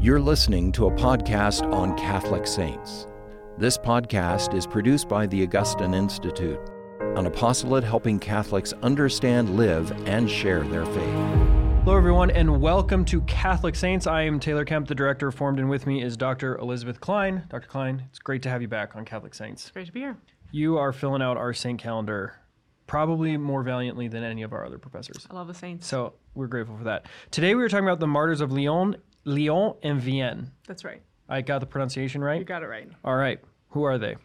You're listening to a podcast on Catholic saints. This podcast is produced by the Augustine Institute, an apostolate helping Catholics understand, live, and share their faith. Hello, everyone, and welcome to Catholic Saints. I am Taylor Kemp, the director. of Formed and with me is Dr. Elizabeth Klein. Dr. Klein, it's great to have you back on Catholic Saints. Great to be here. You are filling out our saint calendar probably more valiantly than any of our other professors. I love the Saints. So we're grateful for that. Today we were talking about the martyrs of Lyon, Lyon and Vienne. That's right. I got the pronunciation right? You got it right. All right. Who are they?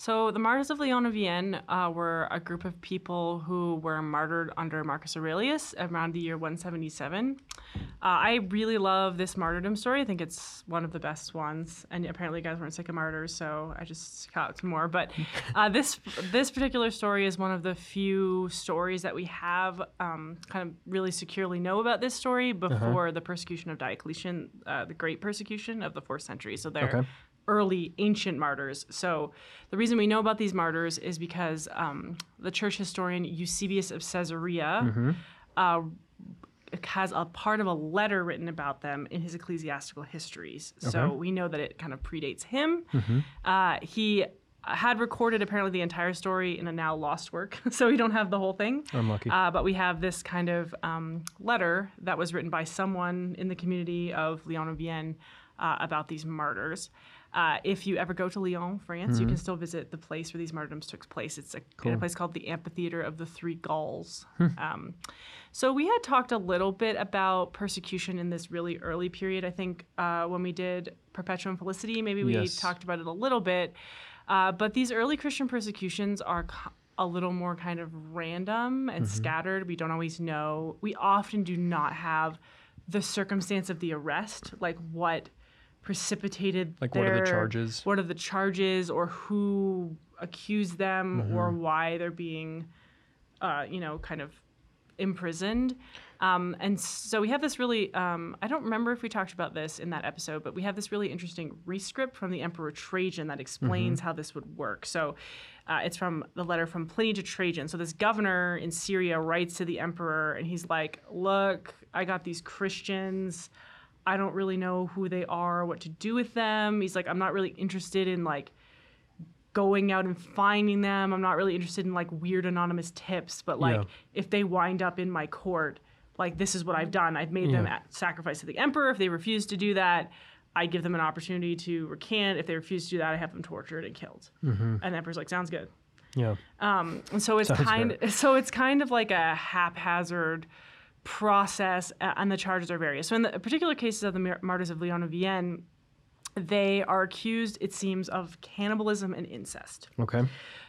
So the martyrs of Lyon and Vienne uh, were a group of people who were martyred under Marcus Aurelius around the year 177. Uh, I really love this martyrdom story. I think it's one of the best ones. And apparently, you guys weren't sick of martyrs, so I just got some more. But uh, this this particular story is one of the few stories that we have um, kind of really securely know about this story before the persecution of Diocletian, uh, the Great Persecution of the fourth century. So they're Okay. Early ancient martyrs. So the reason we know about these martyrs is because um, the church historian Eusebius of Caesarea uh, has a part of a letter written about them in his ecclesiastical histories. So we know that it kind of predates him. Uh, he had recorded apparently the entire story in a now lost work, so we don't have the whole thing. Unlucky. Uh, but we have this kind of um, letter that was written by someone in the community of Lyon and Vienne uh, about these martyrs. Uh, if you ever go to Lyon, France, you can still visit the place where these martyrdoms took place. It's a, in a place called the Amphitheater of the Three Gauls. Um, so we had talked a little bit about persecution in this really early period. I think uh, when we did Perpetua and Felicity, maybe we Yes. talked about it a little bit. Uh, but these early Christian persecutions are a little more kind of random and scattered. We don't always know. We often do not have the circumstance of the arrest, like what precipitated Like, what are the charges? what are the charges or who accused them or Mm-hmm. why they're being uh, you know kind of imprisoned um, and so we have this really um, i don't remember if we talked about this in that episode but we have this really interesting rescript from the emperor trajan that explains how this would work so uh, it's from the letter from pliny to trajan so this governor in syria writes to the emperor and he's like look i got these christians I don't really know who they are, what to do with them. He's like, I'm not really interested in like going out and finding them. I'm not really interested in like weird anonymous tips, but like Yeah. if they wind up in my court, like this is what I've done. I've made them Yeah. at sacrifice to the emperor. If they refuse to do that, I give them an opportunity to recant. If they refuse to do that, I have them tortured and killed. And the emperor's like, sounds good. Yeah. Um, and so it's Sounds kind so it's kind of like a haphazard process, uh, and the charges are various. So in the particular cases of the martyrs of Lyon and Vienne, they are accused, it seems, of cannibalism and incest. Okay.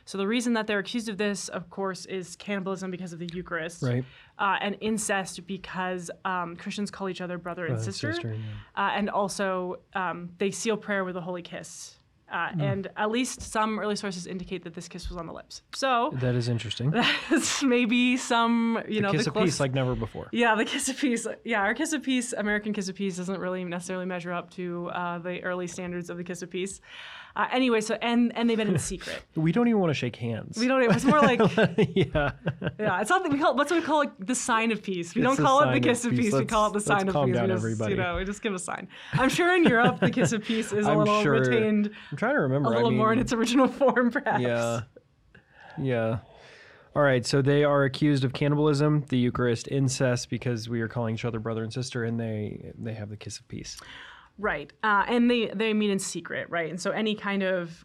So the reason that they're accused of this, of course, is cannibalism because of the Eucharist, Right. uh, and incest because um, Christians call each other brother and Brother and sister, sister, uh, and also um, they seal prayer with a holy kiss. Uh, And at least some early sources indicate that this kiss was on the lips. So That is interesting. that's maybe some, you know, Kiss the of peace like never before. yeah, the kiss of peace. Yeah, our kiss of peace, American kiss of peace, doesn't really necessarily measure up to uh, the early standards of the kiss of peace. Uh, anyway, so and and they've been in secret. We don't even want to shake hands. We don't. It's more like yeah. yeah. It's something we call. That's what we call it, the sign of peace. We It's don't call it the kiss of peace. peace. We call it the sign of calm peace. down, we just, everybody. You know, we just give a sign. I'm sure in Europe the kiss of peace is a I'm little sure- retained, I'm trying to remember. A little more in its original form, perhaps. Yeah. Yeah. All right. So they are accused of cannibalism, the Eucharist, incest, because we are calling each other brother and sister, and they they have the kiss of peace. Right, uh, and they they meet in secret, right? And so any kind of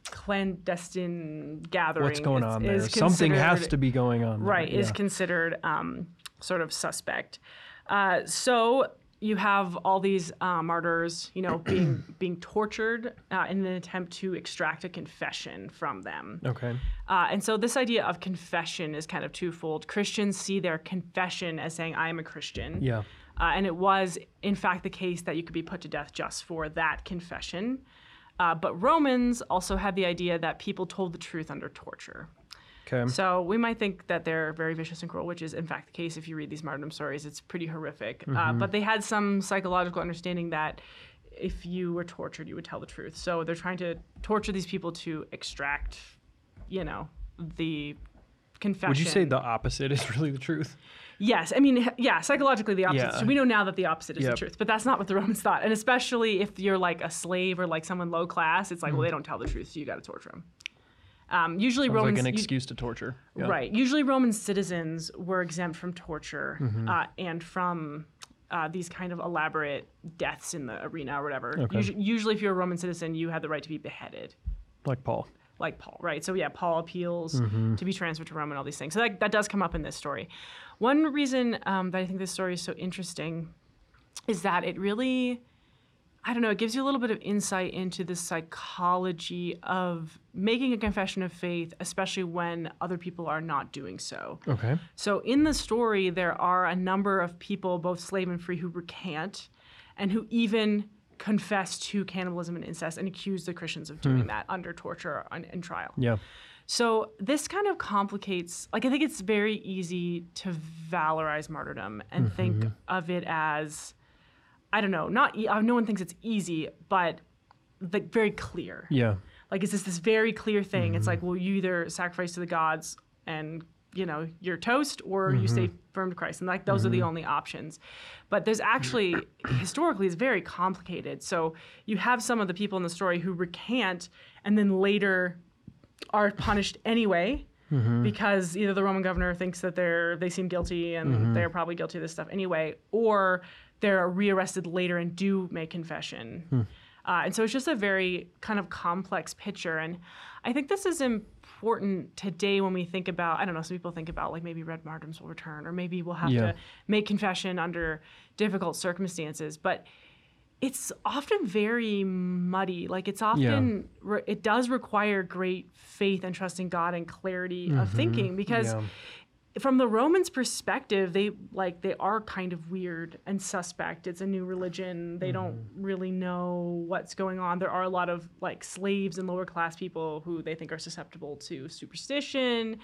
clandestine gathering, What's going is- on there? is Something has to be going on. there. right is considered um, sort of suspect. Uh, so you have all these uh, martyrs, you know, being being tortured uh, in an attempt to extract a confession from them. Okay. Uh, and so this idea of confession is kind of twofold. Christians see their confession as saying, "I am a Christian." Yeah. Uh, and it was, in fact, the case that you could be put to death just for that confession. Uh, but Romans also had the idea that people told the truth under torture. Okay. So we might think that they're very vicious and cruel, which is in fact the case if you read these martyrdom stories. It's pretty horrific. Uh, Mm-hmm. but they had some psychological understanding that if you were tortured, you would tell the truth. So they're trying to torture these people to extract, you know, the confession. Would you say the opposite is really the truth? Yes, I mean, yeah, psychologically the opposite. Yeah. So we know now that the opposite is Yep. the truth, but that's not what the Romans thought. And especially if you're like a slave or like someone low class, it's like, well, they don't tell the truth, so you got to torture them. Um, usually Sounds Romans, like an excuse to torture. Yeah. right? Usually Roman citizens were exempt from torture Mm-hmm. uh, and from uh, these kind of elaborate deaths in the arena or whatever. Okay. Usu- usually, if you're a Roman citizen, you had the right to be beheaded Like Paul. like Paul, right? So yeah, Paul appeals Mm-hmm. to be transferred to Rome and all these things. So that, that does come up in this story. One reason um, that I think this story is so interesting is that it really, I don't know, it gives you a little bit of insight into the psychology of making a confession of faith, especially when other people are not doing so. Okay. So in the story, there are a number of people, both slave and free, who recant and who even confess to cannibalism and incest and accuse the Christians of doing hmm. that under torture and, and trial. Yeah. So this kind of complicates, like, I think it's very easy to valorize martyrdom and mm-hmm. think of it as, I don't know, not, e- uh, no one thinks it's easy, but like very clear. Yeah. Like, it's just this very clear thing. It's mm-hmm. like, well, you either sacrifice to the gods and, you know, you're toast or you stay mm-hmm. firm to Christ. And like, those are the mm-hmm. only options. But there's actually, historically, it's very complicated. So you have some of the people in the story who recant and then later are punished anyway. Mm-hmm. Because either the Roman governor thinks that they're they seem guilty and mm-hmm. they're probably guilty of this stuff anyway, or they're rearrested later and do make confession. Hmm. Uh, and so it's just a very kind of complex picture. And I think this is important today when we think about, I don't know, some people think about like maybe red martyrs will return, or maybe we'll have Yeah. to make confession under difficult circumstances. But it's often very muddy. Like it's often, re- it does require great faith and trust in God and clarity of thinking because Yeah. from the Romans' perspective, they like they are kind of weird and suspect. It's a new religion. They don't really know what's going on. There are a lot of like slaves and lower class people who they think are susceptible to superstition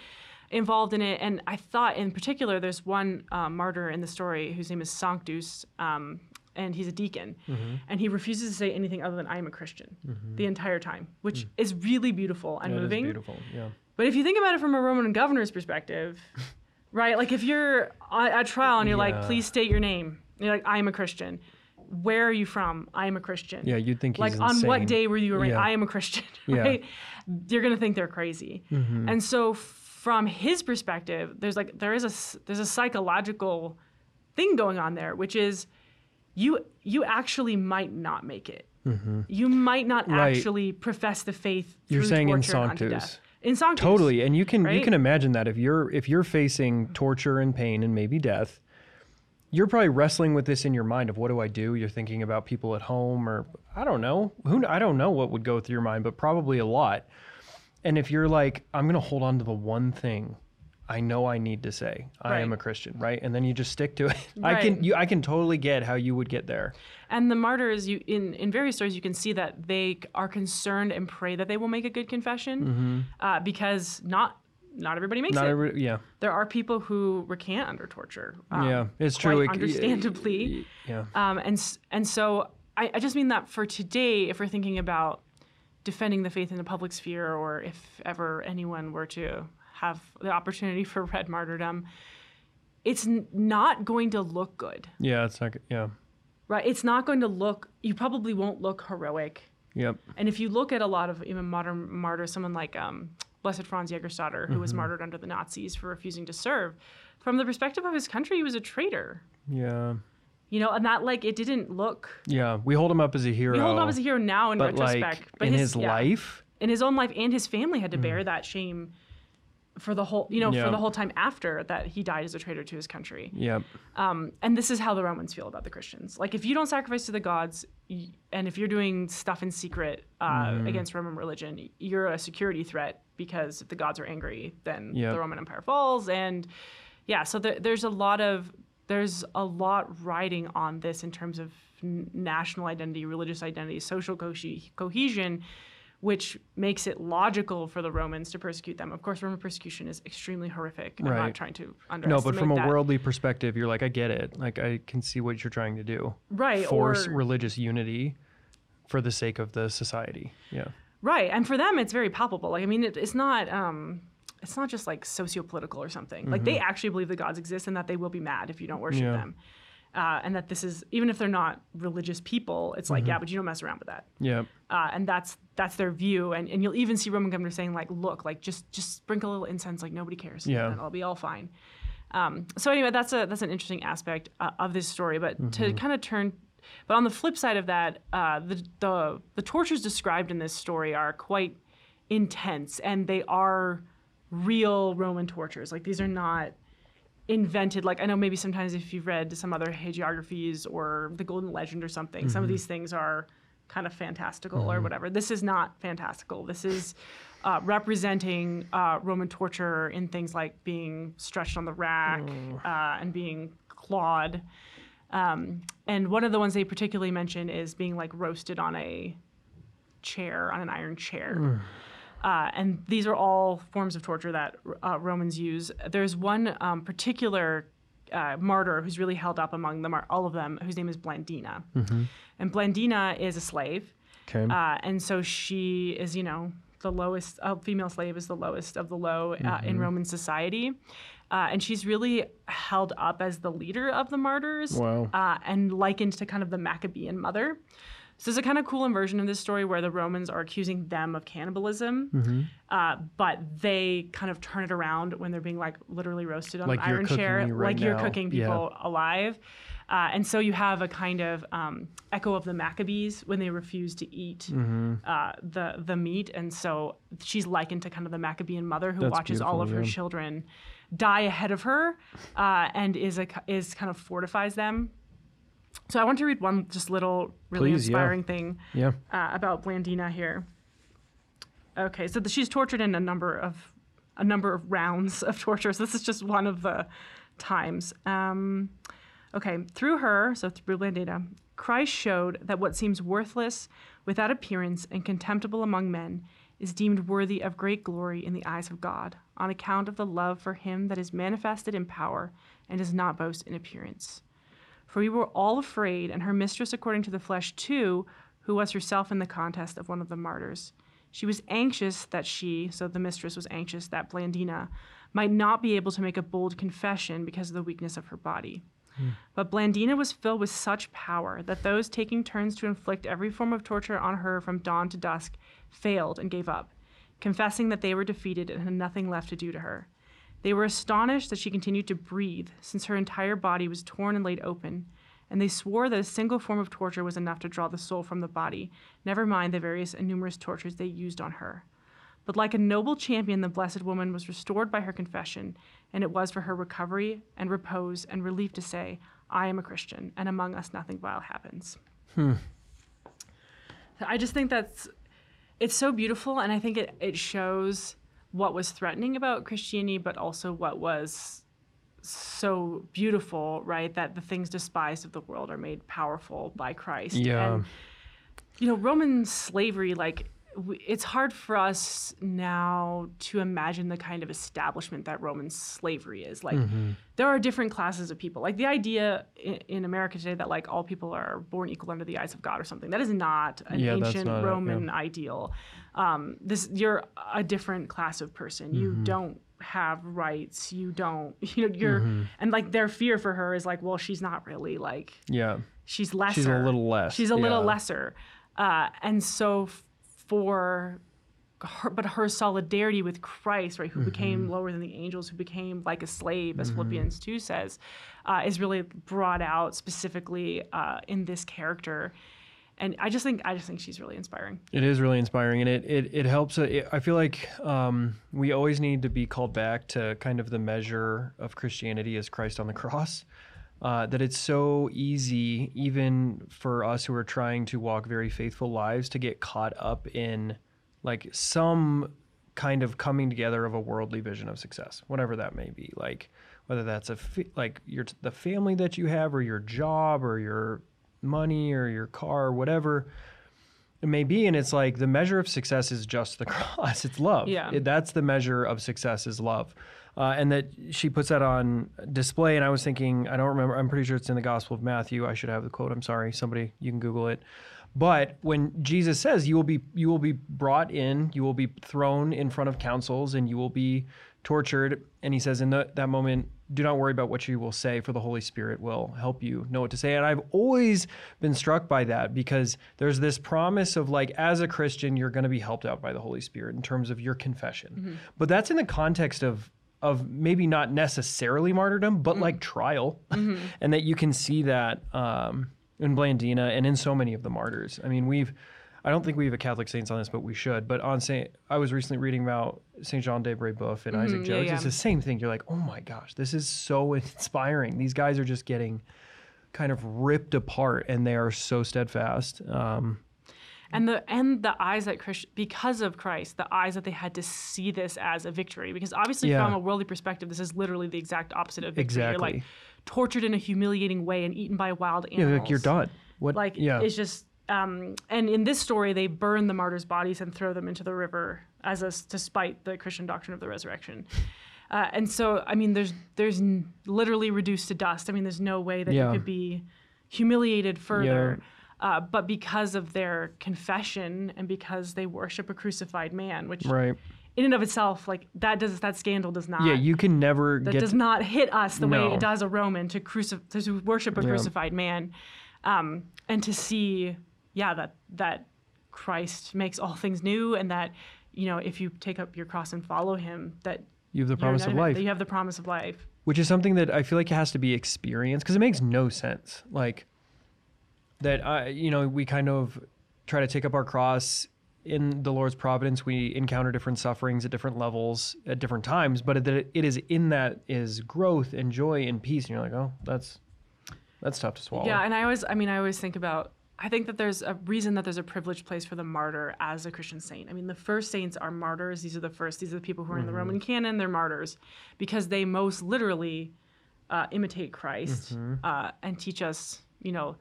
involved in it. And I thought, in particular, there's one uh, martyr in the story whose name is Sanctus. Um, and he's a deacon, mm-hmm. and he refuses to say anything other than "I am a Christian" mm-hmm. the entire time, which mm. is really beautiful and is moving. beautiful. Yeah. But if you think about it from a Roman governor's perspective, right? Like if you're at trial and you're like, please state your name. You're like, I am a Christian. Where are you from? I am a Christian. Yeah. You'd think Like on what day were you arraigned? Yeah. I am a Christian, Yeah. Mm-hmm. right? You're gonna think they're crazy. Mm-hmm. And so from his perspective, there's like there is a there's a psychological thing going on there, which is you you actually might not make it. You might not Mm-hmm. Right. actually profess the faith. You're saying in Sanctus. In Sanctus. Totally, and you can you can imagine that if you're if you're facing torture and pain and maybe death, you're probably wrestling with this in your mind of what do I do? You're thinking about people at home or I don't know who I don't know what would go through your mind, but probably a lot. And if you're like I'm going to hold on to the one thing I know I need to say, I am a Christian, right? And then you just stick to it. I can you I can totally get how you would get there. And the martyrs, you in in various stories, you can see that they are concerned and pray that they will make a good confession, uh, because not not everybody makes Mm-hmm. Not it. every, yeah. there are people who recant under torture. um, yeah, it's true. Understandably. Yeah. Um, and and so I, I just mean that for today, if we're thinking about defending the faith in the public sphere, or if ever anyone were to have the opportunity for red martyrdom, it's n- not going to look good, Yeah, it's not. Yeah. right? It's not going to look. You probably won't look heroic. Yep. And if you look at a lot of even modern martyrs, someone like um, Blessed Franz Jägerstatter, who Mm-hmm. was martyred under the Nazis for refusing to serve, from the perspective of his country, he was a traitor. Yeah. You know, and that like it didn't look. Yeah, we hold him up as a hero. We hold him up as a hero now in but retrospect, like but in his, yeah, life, in his own life, and his family had to bear that shame for the whole, you know, Yeah. for the whole time after that he died as a traitor to his country. yep, Um, and this is how the Romans feel about the Christians. Like, if you don't sacrifice to the gods, and if you're doing stuff in secret uh, Mm-hmm. against Roman religion, you're a security threat because if the gods are angry, then Yep. the Roman Empire falls. And yeah, so there, there's a lot of there's a lot riding on this in terms of n- national identity, religious identity, social co- cohesion. Which makes it logical for the Romans to persecute them. Of course, Roman persecution is extremely horrific. Right. I'm not trying to no, but from a that. worldly perspective, you're like, I get it. Like, I can see what you're trying to do. right Force or religious unity for the sake of the society. Yeah, Right, and for them, it's very palpable. Like, I mean, it, it's not. Um, it's not just like socio-political or something. Like they actually believe the gods exist and that they will be mad if you don't worship Yeah. them. Uh, and that this is even if they're not religious people, it's like yeah, but you don't mess around with that. Yeah. Uh, and that's that's their view. And and you'll even see Roman governors saying like, look, like just just sprinkle a little incense, like nobody cares. Yeah. and it'll be all fine. Um, so anyway, that's a that's an interesting aspect uh, of this story. But to kind of turn, but on the flip side of that, uh, the the the tortures described in this story are quite intense, and they are real Roman tortures. Like these are not invented. Like I know maybe sometimes if you've read some other hagiographies or the Golden Legend or something, some of these things are kind of fantastical or whatever. This is not fantastical. This is uh, representing uh, Roman torture in things like being stretched on the rack uh, and being clawed. Um, and one of the ones they particularly mention is being like roasted on a chair, on an iron chair. Uh, and these are all forms of torture that uh, Romans use. There's one um, particular uh, martyr who's really held up among them, all of them, whose name is Blandina. And Blandina is a slave. Okay. Uh, and so she is, you know, the lowest, a female slave is the lowest of the low uh, in Roman society. Uh, and she's really held up as the leader of the martyrs Wow. uh, and likened to kind of the Maccabean mother. So there's a kind of cool inversion of this story where the Romans are accusing them of cannibalism, uh, but they kind of turn it around when they're being like literally roasted on Like an iron chair, right like you're now. cooking Yeah. people alive. Uh, and so you have a kind of um, echo of the Maccabees when they refuse to eat Mm-hmm. uh, the the meat, and so she's likened to kind of the Maccabean mother who That's watches all of beautiful, her children die ahead of her, uh, and is a is kind of fortifies them. So I want to read one just little really Please, yeah. inspiring thing yeah. uh, about Blandina here. Okay, so the, she's tortured in a number of a number of rounds of torture. So this is just one of the times. Um, okay, through her, so through Blandina, Christ showed that what seems worthless, without appearance, and contemptible among men is deemed worthy of great glory in the eyes of God, on account of the love for him that is manifested in power and does not boast in appearance. For we were all afraid, and her mistress, according to the flesh, too, who was herself in the contest of one of the martyrs. She was anxious that she, so the mistress was anxious that Blandina, might not be able to make a bold confession because of the weakness of her body. Hmm. But Blandina was filled with such power that those taking turns to inflict every form of torture on her from dawn to dusk failed and gave up, confessing that they were defeated and had nothing left to do to her. They were astonished that she continued to breathe, since her entire body was torn and laid open, and they swore that a single form of torture was enough to draw the soul from the body, never mind the various and numerous tortures they used on her. But like a noble champion, the Blessed Woman was restored by her confession, and it was for her recovery and repose and relief to say, I am a Christian, and among us nothing vile happens. Hmm. I just think that's it's so beautiful, and I think it, it shows what was threatening about Christianity, but also what was so beautiful, right? That the things despised of the world are made powerful by Christ. Yeah. And, you know, Roman slavery, like, it's hard for us now to imagine the kind of establishment that Roman slavery is. Like, Mm-hmm. there are different classes of people. Like, the idea in, in America today that, like, all people are born equal under the eyes of God or something, that is not an Yeah, ancient not it, yeah. Roman ideal. Um, this, you're a different class of person. You Mm-hmm. don't have rights. You don't, you know, you're, Mm-hmm. and like their fear for her is like, well, she's not really like, Yeah. she's lesser. She's a little less. She's a little yeah. lesser. Uh, and so for her, but her solidarity with Christ, right, who became Mm-hmm. lower than the angels, who became like a slave, as Philippians 2 says, uh, is really brought out specifically uh, in this character. And I just think I just think she's really inspiring. It is really inspiring, and it it, it helps. uh, It, I feel like um, we always need to be called back to kind of the measure of Christianity as Christ on the cross. Uh, that it's so easy, even for us who are trying to walk very faithful lives, to get caught up in like some kind of coming together of a worldly vision of success, whatever that may be. Like whether that's a fa- like your the family that you have, or your job, or your money, or your car, or whatever it may be and it's like the measure of success is just the cross it's love Yeah. It- that's the measure of success is love uh, and that she puts that on display and i was thinking i don't remember i'm pretty sure it's in the gospel of matthew i should have the quote i'm sorry somebody you can google it but when jesus says you will be you will be brought in you will be thrown in front of councils and you will be tortured. And he says, in the, that moment, do not worry about what you will say, for the Holy Spirit will help you know what to say. And I've always been struck by that because there's this promise of like, as a Christian, you're going to be helped out by the Holy Spirit in terms of your confession. But that's in the context of of maybe not necessarily martyrdom, but like trial, and that you can see that um, in Blandina and in so many of the martyrs. I mean, we've. I don't think we have a Catholic saints on this, but we should. But on Saint, I was recently reading about Saint Jean de Brebeuf and Isaac yeah, Jones. yeah. It's the same thing. You're like, oh my gosh, this is so inspiring. These guys are just getting kind of ripped apart, and they are so steadfast. Um, and the and the eyes that Christ because of Christ, the eyes that they had to see this as a victory. Because obviously, Yeah. from a worldly perspective, this is literally the exact opposite of victory. You're like tortured in a humiliating way and eaten by wild animals. yeah, like you're done. What? Like yeah, it's just. Um, and in this story, they burn the martyrs' bodies and throw them into the river as a to spite the Christian doctrine of the resurrection. Uh, and so, I mean, there's there's n- literally reduced to dust. I mean, there's no way that Yeah. you could be humiliated further. Uh, but because of their confession and because they worship a crucified man, which right. in and of itself, like that does that scandal does not Yeah, you can never that does not hit us the way it does a Roman to crucif- to worship a Yeah. crucified man, um, and to see, yeah, that that Christ makes all things new, and that you know if you take up your cross and follow Him, that you have the promise of life. that you have the promise of life. which is something that I feel like it has to be experienced because it makes no sense. Like that, I you know, we kind of try to take up our cross in the Lord's providence. We encounter different sufferings at different levels at different times, but that it is in that is growth and joy and peace, and you're like, oh, that's that's tough to swallow. Yeah, and I always, I mean, I always think about. I think that there's a reason that there's a privileged place for the martyr as a Christian saint. I mean, the first saints are martyrs. These are the first. These are the people who are in the Roman canon. They're martyrs because they most literally uh, imitate Christ uh, and teach us, you know,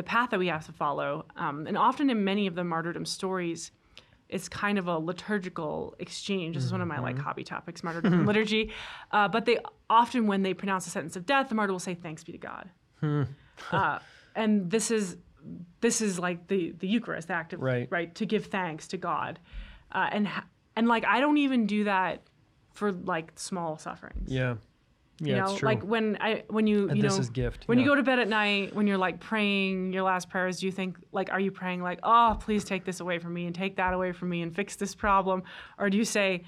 the path that we have to follow. Um, and often in many of the martyrdom stories, it's kind of a liturgical exchange. This is one of my like hobby topics, martyrdom and liturgy. Uh, but they often, when they pronounce the sentence of death, the martyr will say, "Thanks be to God." uh, and this is this is like the the Eucharist, the act of Right. right to give thanks to God, uh, and and like I don't even do that for like small sufferings. yeah, yeah, You know, it's true. like when I when you And you this know is gift, when you go to bed at night when you're like praying your last prayers do you think like are you praying like oh please take this away from me and take that away from me and fix this problem or do you say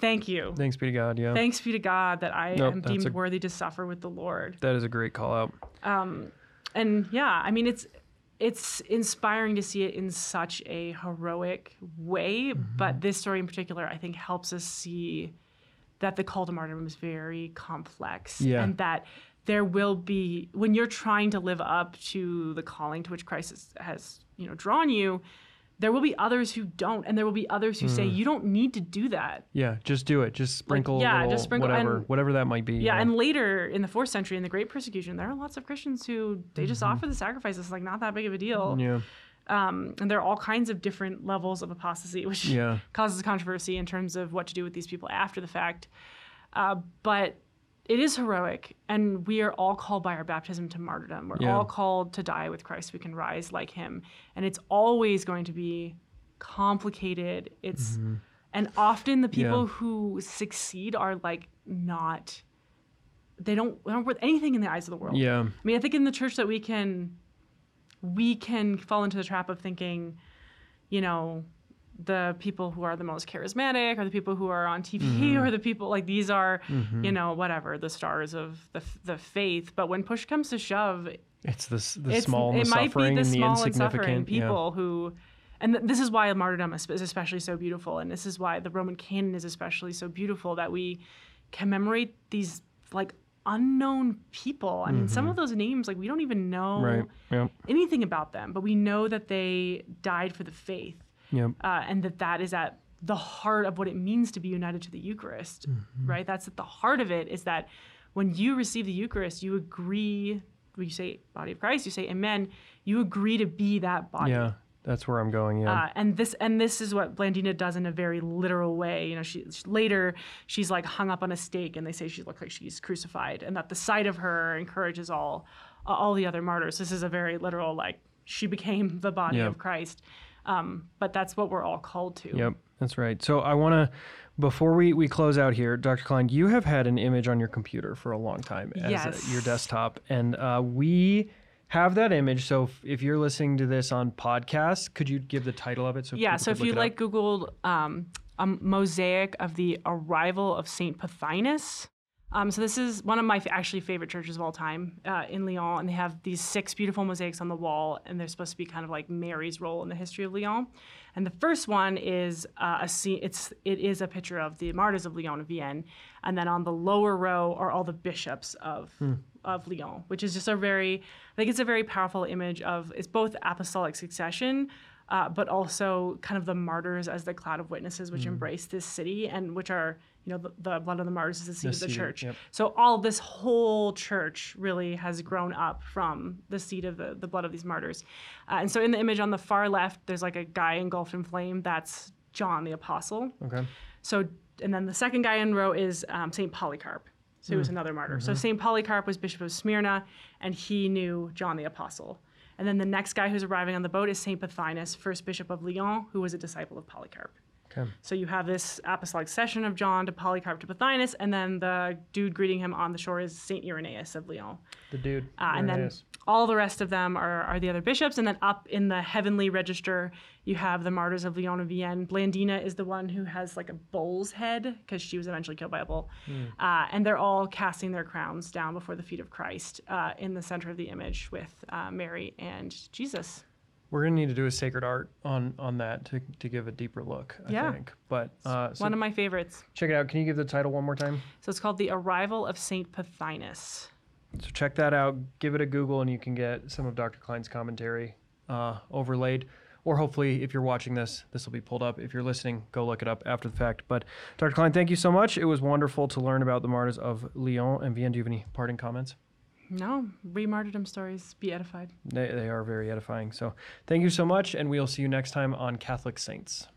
thank you Thanks be to God. Yeah, thanks be to God that I Nope, am deemed a- worthy to suffer with the Lord that is a great call out. Um, and yeah i mean it's it's inspiring to see it in such a heroic way Mm-hmm. but this story in particular i think helps us see that the call to martyrdom is very complex Yeah. and that there will be when you're trying to live up to the calling to which christ has, you know drawn you there will be others who don't and there will be others who Mm. say you don't need to do that Yeah, just do it. Just sprinkle, yeah, a little, just sprinkle- whatever, and- whatever that might be. yeah, and later in the fourth century in the great persecution there are lots of christians who they just offer the sacrifice it's like not that big of a deal Mm-hmm. yeah, um, and there are all kinds of different levels of apostasy, which Yeah. causes controversy in terms of what to do with these people after the fact. Uh, but it is heroic, and we are all called by our baptism to martyrdom. We're Yeah. all called to die with Christ. We can rise like Him, and it's always going to be complicated. It's and often the people Mm-hmm. Yeah. who succeed are like not. They don't, they aren't worth anything in the eyes of the world. yeah, I mean, I think in the church that we can we can fall into the trap of thinking, you know, the people who are the most charismatic or the people who are on TV Mm-hmm. or the people like these are, you know, whatever, the stars of the, the faith. But when push comes to shove, it's the the it's, small and it the might be the the small and suffering insignificant. yeah. people who, and th- this is why martyrdom is especially so beautiful, and this is why the Roman canon is especially so beautiful that we commemorate these like unknown people. I mean, some of those names like we don't even know Mm-hmm. Right. Yep. anything about them, but we know that they died for the faith, Yep. uh, and that that is at the heart of what it means to be united to the Eucharist, Mm-hmm. right? That's at the heart of it. Is that when you receive the Eucharist, you agree. When you say body of Christ, you say Amen. You agree to be that body. Yeah. That's where I'm going. Yeah. Uh, and this and this is what Blandina does in a very literal way. You know, she, she- later she's like hung up on a stake, and they say she looks like she's crucified, and that the sight of her encourages all all the other martyrs. This is a very literal like she became the body Yeah. of Christ. Um, but that's what we're all called to. Yep. That's right. So I want to, before we, we close out here, Dr. Klein, you have had an image on your computer for a long time as a- your desktop, and uh, we have that image. So if, if you're listening to this on podcast, could you give the title of it? So Yeah, so if you up? like Googled um, a mosaic of the arrival of Saint Pothinus. Um, so this is one of my f- actually favorite churches of all time uh, in Lyon, and they have these six beautiful mosaics on the wall, and they're supposed to be kind of like Mary's role in the history of Lyon. And the first one is uh, a scene. It's it is a picture of the martyrs of Lyon and Vienne, and then on the lower row are all the bishops of of Lyon, which is just a very I think it's a very powerful image of it's both apostolic succession, uh, but also kind of the martyrs as the cloud of witnesses which embrace this city and which are you know the, the blood of the martyrs is the seed The of the seed, church. yep. So all this whole church really has grown up from the seed of the, the blood of these martyrs. Uh, and so in the image on the far left, there's like a guy engulfed in flame. That's John the Apostle. Okay. So, and then the second guy in row is um, Saint Polycarp. So he was another martyr. So Saint Polycarp was Bishop of Smyrna, and he knew John the Apostle. And then the next guy who's arriving on the boat is Saint Pothinus, first Bishop of Lyon, who was a disciple of Polycarp. Okay. So you have this apostolic succession of John to Polycarp to Pothinus, and then the dude greeting him on the shore is Saint Irenaeus of Lyon. The dude. Uh, and then. All the rest of them are, are the other bishops. And then up in the heavenly register, you have the martyrs of Lyon and Vienne. Blandina is the one who has like a bull's head because she was eventually killed by a bull. Uh, and they're all casting their crowns down before the feet of Christ uh, in the center of the image with uh, Mary and Jesus. We're gonna need to do a sacred art on on that to, to give a deeper look. I Yeah. think. But uh, so one of my favorites. check it out. Can you give the title one more time? So it's called The Arrival of Saint Pothinus. So check that out. Give it a Google, and you can get some of Dr. Klein's commentary uh, overlaid. Or hopefully, if you're watching this, this will be pulled up. If you're listening, go look it up after the fact. But Dr. Klein, thank you so much. It was wonderful to learn about the martyrs of Lyon and Vienne. Do you have any parting comments? No, read martyrdom stories, be edified. They, they are very edifying. So thank you so much, and we'll see you next time on Catholic Saints.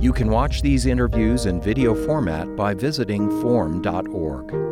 You can watch these interviews in video format by visiting formed.org.